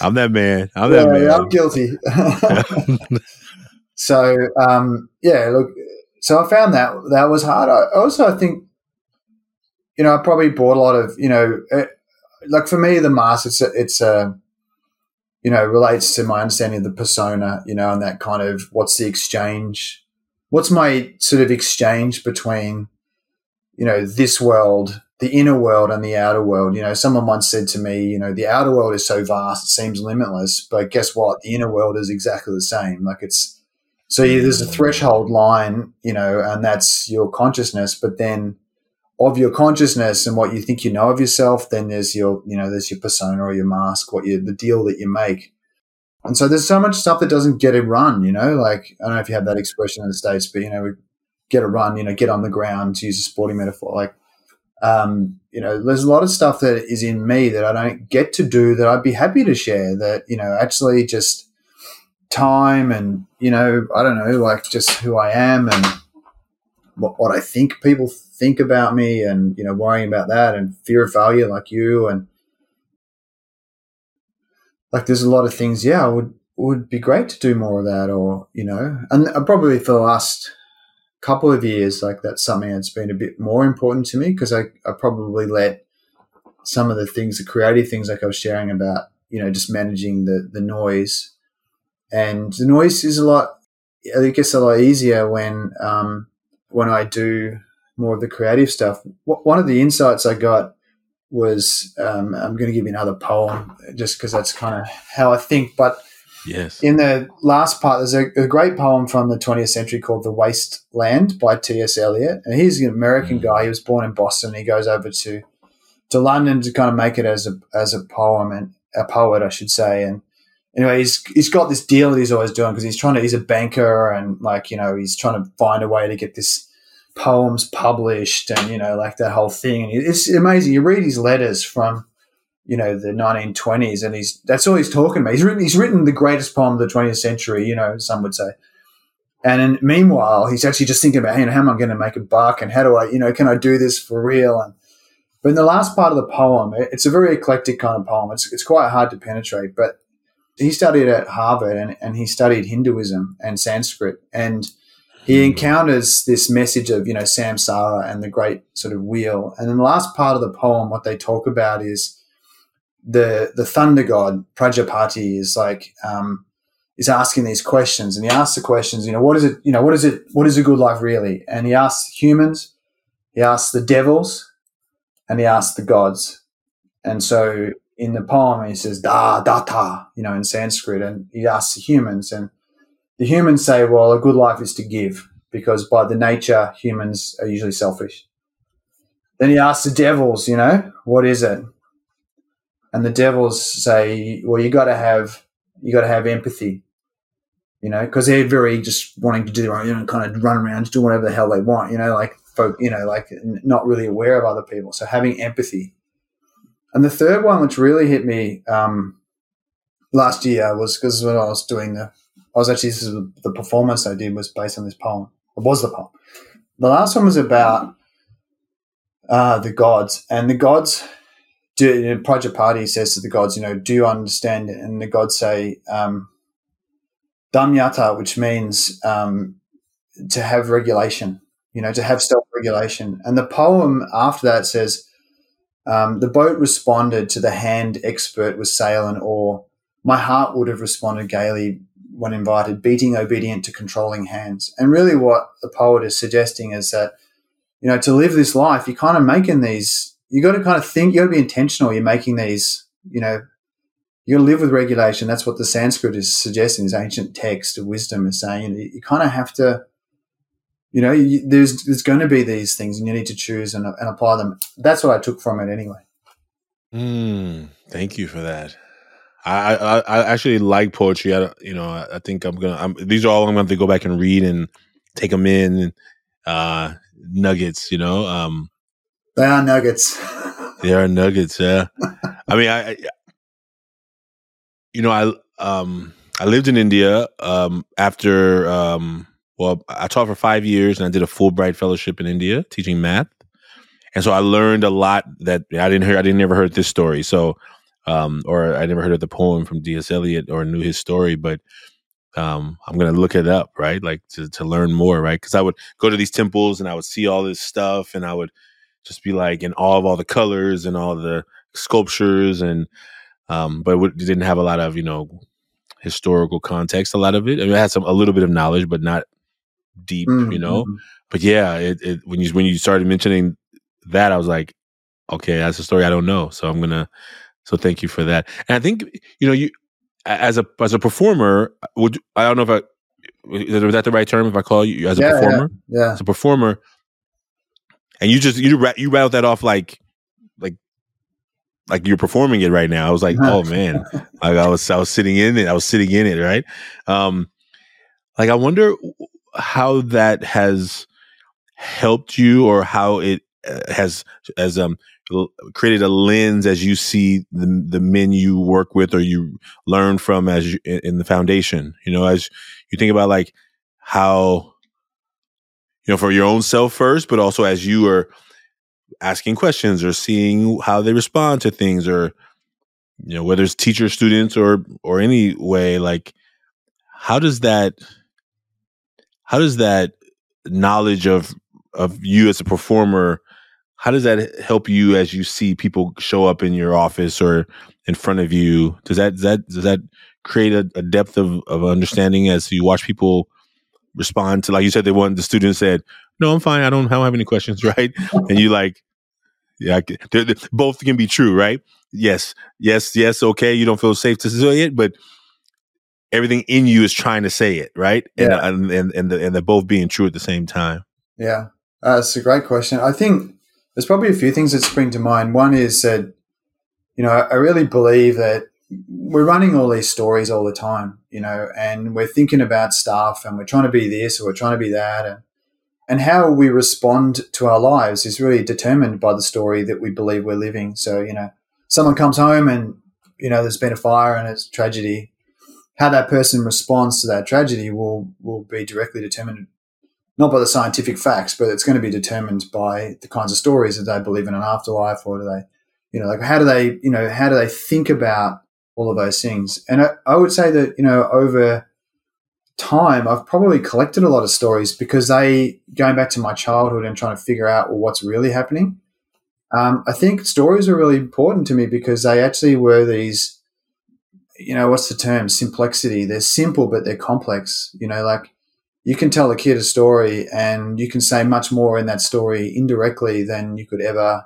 I'm that man. I'm that man. I'm guilty. *laughs* so um, yeah, look. So I found that that was hard. I also I think, you know, I probably bought a lot of you know, it, eh, like for me, the mask it's a, it's a you know relates to my understanding of the persona, you know, and that kind of what's the exchange, what's my sort of exchange between you know, this world, the inner world and the outer world. You know, someone once said to me, you know, the outer world is so vast, it seems limitless, but guess what? The inner world is exactly the same. Like it's, so there's a threshold line, you know, and that's your consciousness, but then of your consciousness and what you think you know of yourself, then there's your, you know, there's your persona or your mask, what you, the deal that you make. And so there's so much stuff that doesn't get a run, you know, like, I don't know if you have that expression in the States, but, you know, get a run, you know, get on the ground to use a sporting metaphor. Like, um, you know, there's a lot of stuff that is in me that I don't get to do that I'd be happy to share that, you know, actually just time and, you know, I don't know, like just who I am and what, what I think people think about me and, you know, worrying about that and fear of failure like you. And like, there's a lot of things, yeah, I would, would be great to do more of that or, you know, and probably for the last couple of years, like that's something that's been a bit more important to me because I, I probably let some of the things, the creative things like I was sharing about, you know, just managing the, the noise. And the noise is a lot, I guess, a lot easier when, um, when I do more of the creative stuff. One of the insights I got was, um, I'm going to give you another poem just because that's kind of how I think, but Yes. In the last part, there's a, a, great poem from the 20th century called The Waste Land by T.S. Eliot. And he's an American mm. guy. He was born in Boston. He goes over to to London to kind of make it as a as a poem and a poet, I should say. And anyway, he's he's got this deal that he's always doing because he's trying to he's a banker and like you know he's trying to find a way to get this poems published and you know like that whole thing. And it's amazing. You read his letters from you know the 1920s, and he's that's all he's talking about. He's written he's written the greatest poem of the 20th century. You know, some would say. And in, meanwhile, he's actually just thinking about, you know, how am I going to make a buck, and how do I, you know, can I do this for real? And but in the last part of the poem, it's a very eclectic kind of poem. It's it's quite hard to penetrate. But he studied at Harvard, and and he studied Hinduism and Sanskrit, and he hmm. encounters this message of you know samsara and the great sort of wheel. And in the last part of the poem, what they talk about is the the thunder god Prajapati is like um, is asking these questions, and he asks the questions. You know, what is it? You know, what is it? What is a good life really? And he asks humans, he asks the devils, and he asks the gods. And so in the poem, he says da Datta, you know, in Sanskrit, and he asks the humans, and the humans say, well, a good life is to give because by the nature humans are usually selfish. Then he asks the devils, you know, what is it? And the devils say, well, you got to have you got to have empathy, you know, because they're very just wanting to do their own, you know, kind of run around, do whatever the hell they want, you know, like you know, like not really aware of other people. So having empathy. And the third one, which really hit me um, last year, was because when I was doing the, I was actually this is the performance I did was based on this poem. It was the poem. The last one was about uh, the gods, and the gods do, Prajapati says to the gods, you know, do you understand? And the gods say, um, damyata, which means um, to have regulation, you know, to have self regulation. And the poem after that says, um, The boat responded to the hand expert with sail and oar. My heart would have responded gaily when invited, beating obedient to controlling hands. And really, what the poet is suggesting is that, you know, to live this life, you're kind of making these, you got to kind of think, you got to be intentional. You're making these, you know, you got to live with regulation. That's what the Sanskrit is suggesting. This ancient text of wisdom is saying. You, you kind of have to, you know, you, there's there's going to be these things, and you need to choose and, and apply them. That's what I took from it, anyway. Mm, thank you for that. I, I, I actually like poetry. I you know I, think I'm gonna. I'm, these are all I'm gonna have to go back and read and take them in. Uh, nuggets, you know. Um, they are nuggets. *laughs* they are nuggets. Yeah. I mean, I, you know, I um I lived in India um after um well I taught for 5 years and I did a Fulbright fellowship in India teaching math. And so I learned a lot that I didn't hear I didn't never heard this story. So um or I never heard of the poem from T.S. Eliot or knew his story, but um, I'm gonna look it up, right? Like to to learn more, right? Because I would go to these temples and I would see all this stuff, and I would just be like in all of all the colors and all the sculptures and um, but it didn't have a lot of you know historical context. A lot of it, I mean, it had some a little bit of knowledge, but not deep, mm-hmm. you know. But yeah, it, it, when you when you started mentioning that, I was like, okay, that's a story I don't know. So I'm gonna. So thank you for that. And I think you know you as a as a performer, would I don't know if I is that the right term if I call you as a yeah, performer? Yeah, yeah, as a performer, and you just you you rattled that off like like like you're performing it right now. I was like, oh man, like I was I was sitting in it. I was sitting in it, right? Um, like I wonder how that has helped you, or how it uh, has as um created a lens as you see the the men you work with or you learn from as you, in the foundation. You know, as you think about like how you know for your own self first, but also as you are asking questions or seeing how they respond to things or you know whether it's teacher students or or any way like how does that how does that knowledge of of you as a performer how does that help you as you see people show up in your office or in front of you? Does that does that does that create a, a depth of, of understanding as you watch people respond to like you said they want the student said no i'm fine i don't, I don't have any questions *laughs* right and you like yeah, they're, they're, both can be true, right? Yes, yes, yes. Okay, you don't feel safe to say it, but everything in you is trying to say it, right? Yeah. And and and, the, and they're both being true at the same time. Yeah, uh, it's a great question. I think there's probably a few things that spring to mind. One is that you know I really believe that we're running all these stories all the time, you know, and we're thinking about stuff and we're trying to be this or we're trying to be that, and and how we respond to our lives is really determined by the story that we believe we're living. So, you know, someone comes home and, you know, there's been a fire and it's tragedy. How that person responds to that tragedy will, will be directly determined, not by the scientific facts, but it's going to be determined by the kinds of stories that they believe in an afterlife or do they, you know, like how do they, you know, how do they think about all of those things? And I, I would say that, you know, over, time, I've probably collected a lot of stories because they, going back to my childhood and trying to figure out what's really happening. Um, I think stories are really important to me because they actually were these, you know, what's the term? Simplexity. They're simple, but they're complex. You know, like you can tell a kid a story and you can say much more in that story indirectly than you could ever.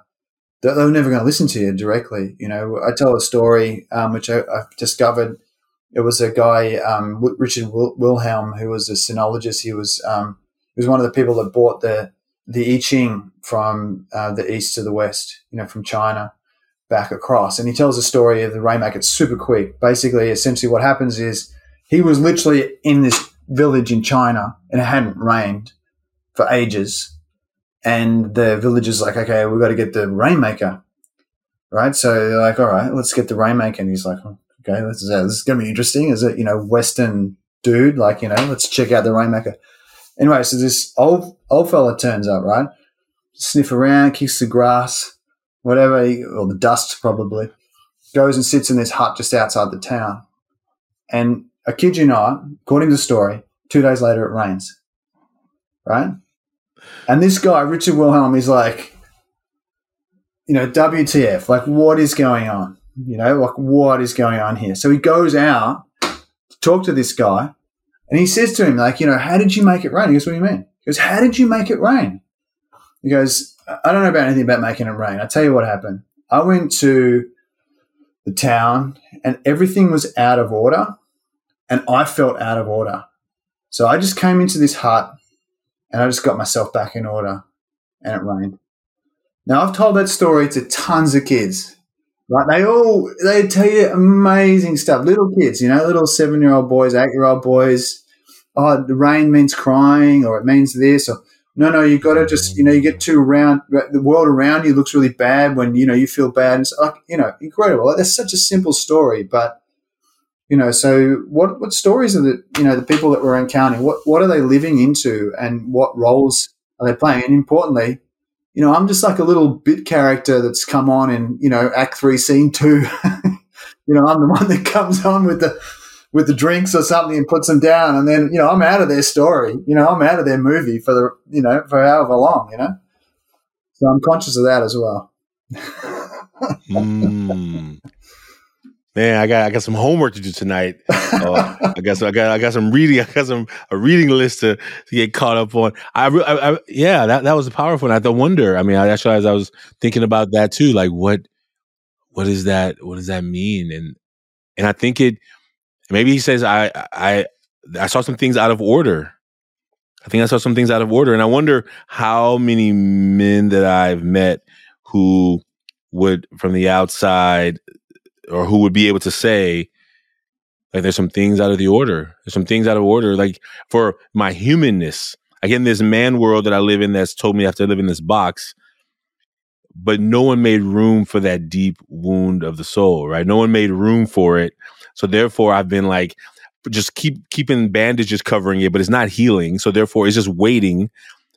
They're never going to listen to you directly. You know, I tell a story um, which I, I've discovered it was a guy, um, Richard Wilhelm, who was a sinologist. He was um, he was one of the people that bought the the I Ching from uh, the east to the west, you know, from China back across. And he tells a story of the rainmaker. It's super quick. Basically, essentially, what happens is he was literally in this village in China, and it hadn't rained for ages. And the villagers like, okay, we've got to get the rainmaker, right? So they're like, all right, let's get the rainmaker. And he's like, okay, this is, uh, is going to be interesting. Is it, you know, Western dude? Like, you know, let's check out the Rainmaker. Anyway, so this old, old fella turns up, right? Sniff around, kicks the grass, whatever, or the dust probably. Goes and sits in this hut just outside the town. And I kid you not, according to the story, two days later it rains. Right? And this guy, Richard Wilhelm, is like, you know, WTF? Like, what is going on? You know, like, what is going on here? So he goes out to talk to this guy and he says to him, like, you know, how did you make it rain? He goes, what do you mean? He goes, how did you make it rain? He goes, I don't know about anything about making it rain. I'll tell you what happened. I went to the town and everything was out of order and I felt out of order. So I just came into this hut and I just got myself back in order and it rained. Now I've told that story to tons of kids. Right? They all they tell you amazing stuff. Little kids, you know, little seven year old boys, eight year old boys. Oh, the rain means crying, or it means this, or no, no, you got to just, you know, you get too around. The world around you looks really bad when you know you feel bad. It's like, you know, incredible. Like, that's such a simple story, but you know, so what what stories are the you know the people that we're encountering? What what are they living into, and what roles are they playing? And importantly, you know, I'm just like a little bit character that's come on in you know Act Three, Scene Two. *laughs* you know, I'm the one that comes on with the with the drinks or something and puts them down, and then you know I'm out of their story. You know, I'm out of their movie for the you know for however long. You know, so I'm conscious of that as well. *laughs* mm. Man, I got I got some homework to do tonight. *laughs* Uh, I guess I got I got some reading. I got some a reading list to, to get caught up on. I, I, I yeah, that that was powerful. And I had wonder. I mean, I actually as I was thinking about that too, like what what is that? What does that mean? And and I think it maybe he says I I I saw some things out of order. I think I saw some things out of order, and I wonder how many men that I've met who would from the outside or who would be able to say like there's some things out of the order. There's some things out of order. Like for my humanness again this man world that i live in that's told me i have to live in this box but no one made room for that deep wound of the soul right? No one made room for it. So therefore i've been like just keep keeping bandages covering it but it's not healing. So therefore it's just waiting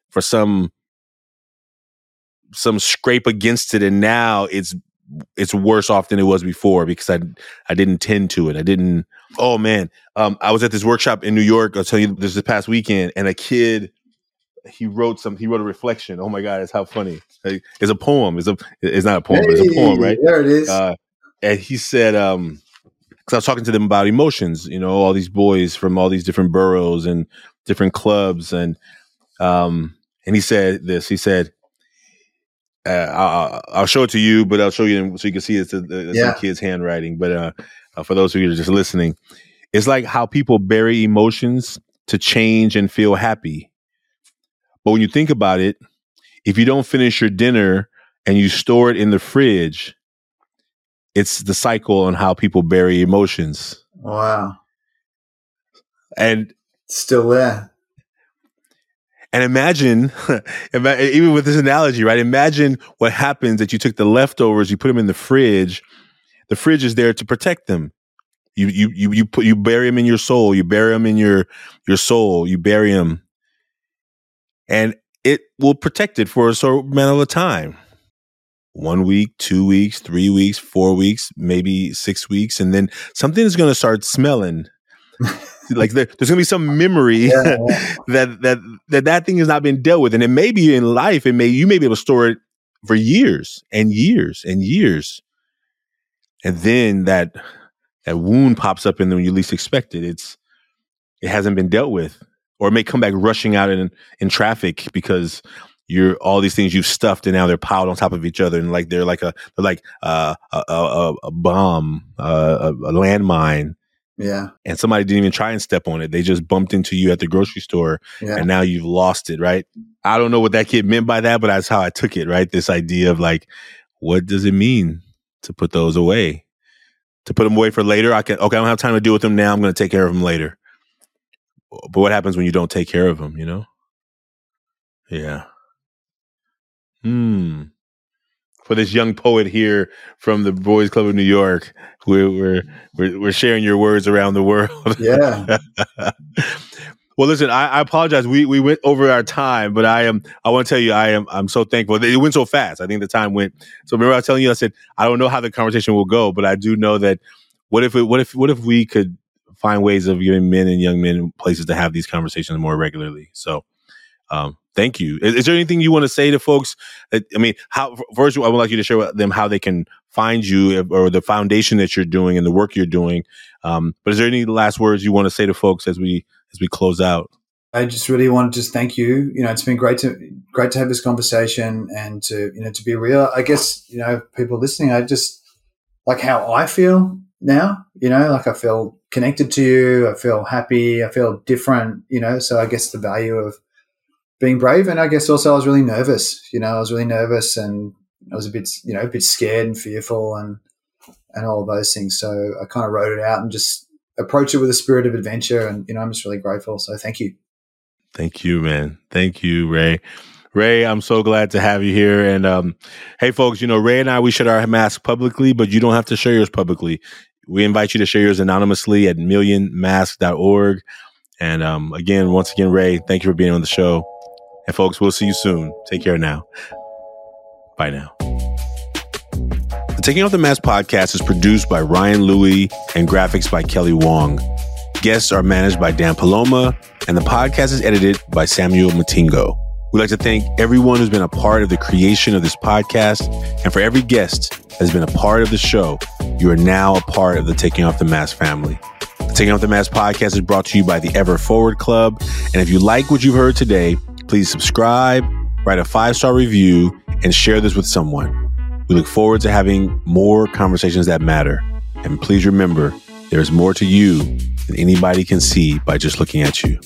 for some some scrape against it. And now it's it's worse off than it was before because I I didn't tend to it. I didn't. Oh man, um, I was at this workshop in New York. I'll tell you this this past weekend, and a kid he wrote some. He wrote a reflection. Oh my god, it's how funny. It's a poem. It's a. It's not a poem. Hey, it's a poem, right? There it is. Uh, and he said, um, because I was talking to them about emotions. You know, all these boys from all these different boroughs and different clubs, and um, and he said this. He said uh, I'll, I'll, show it to you, but I'll show you so you can see it's, a, it's yeah. some kid's handwriting. But uh, uh, for those of you that are just listening, it's like how people bury emotions to change and feel happy. But when you think about it, if you don't finish your dinner and you store it in the fridge, it's the cycle on how people bury emotions. Wow. And still there. And imagine, *laughs* even with this analogy, right? Imagine what happens that you took the leftovers, you put them in the fridge. The fridge is there to protect them. You you you you put you bury them in your soul. You bury them in your your soul. You bury them, and it will protect it for a certain amount of time. One week, two weeks, three weeks, four weeks, maybe six weeks, and then something is going to start smelling *laughs* *laughs* like there, there's gonna be some memory yeah, *laughs* yeah. that that that that thing has not been dealt with, and it may be in life. It may you may be able to store it for years and years and years, and then that that wound pops up in the when you least expect it. It's it hasn't been dealt with, or it may come back rushing out in in traffic because you're all these things you've stuffed and now they're piled on top of each other and like they're like a they're like uh, a, a, a bomb, uh, a, a landmine yeah. And somebody didn't even try and step on it. They just bumped into you at the grocery store yeah. and now you've lost it, right? I don't know what that kid meant by that, but that's how I took it, right? This idea of like, what does it mean to put those away? To put them away for later? I can, okay, I don't have time to deal with them now. I'm going to take care of them later. But what happens when you don't take care of them, you know? Yeah. Hmm for this young poet here from the Boys Club of New York. We're we're we're, we're sharing your words around the world. *laughs* Yeah. well, listen, I, I, apologize. We we went over our time, but I am I want to tell you I am I'm so thankful. It went so fast. I think the time went. So remember I was telling you I said I don't know how the conversation will go, but I do know that what if it what if what if we could find ways of giving men and young men places to have these conversations more regularly. So, um, thank you. Is, is, there anything you want to say to folks? That, I mean, how first I would like you to share with them how they can find you or the foundation that you're doing and the work you're doing. Um, but is there any last words you want to say to folks as we as we close out? I just really want to just thank you. You know, it's been great to great to have this conversation and to you know to be real. I guess you know people listening. I just like how I feel now. You know, like I feel connected to you. I feel happy. I feel different. You know, so I guess the value of being brave, and I guess also I was really nervous. You know, I was really nervous, and I was a bit you know a bit scared and fearful, and and all those things. So I kind of wrote it out and just approached it with a spirit of adventure. And you know, I'm just really grateful. So thank you. Thank you, man. Thank you, Ray. Ray, I'm so glad to have you here. And um, hey, folks, you know, Ray and I, we share our masks publicly, but you don't have to share yours publicly. We invite you to share yours anonymously at millionmask.org. And um, again, once again, Ray, thank you for being on the show. And folks, we'll see you soon. Take care now. Bye now. The Taking Off the Mask podcast is produced by Ryan Louie and graphics by Kelly Wong. Guests are managed by Dan Paloma, and the podcast is edited by Samuel Matingo. We'd like to thank everyone who's been a part of the creation of this podcast. And for every guest has been a part of the show, you are now a part of the Taking Off the Mask family. The Taking Off the Mask podcast is brought to you by the Ever Forward Club. And if you like what you've heard today, please subscribe, write a five star review, and share this with someone. We look forward to having more conversations that matter. And please remember, there is more to you than anybody can see by just looking at you.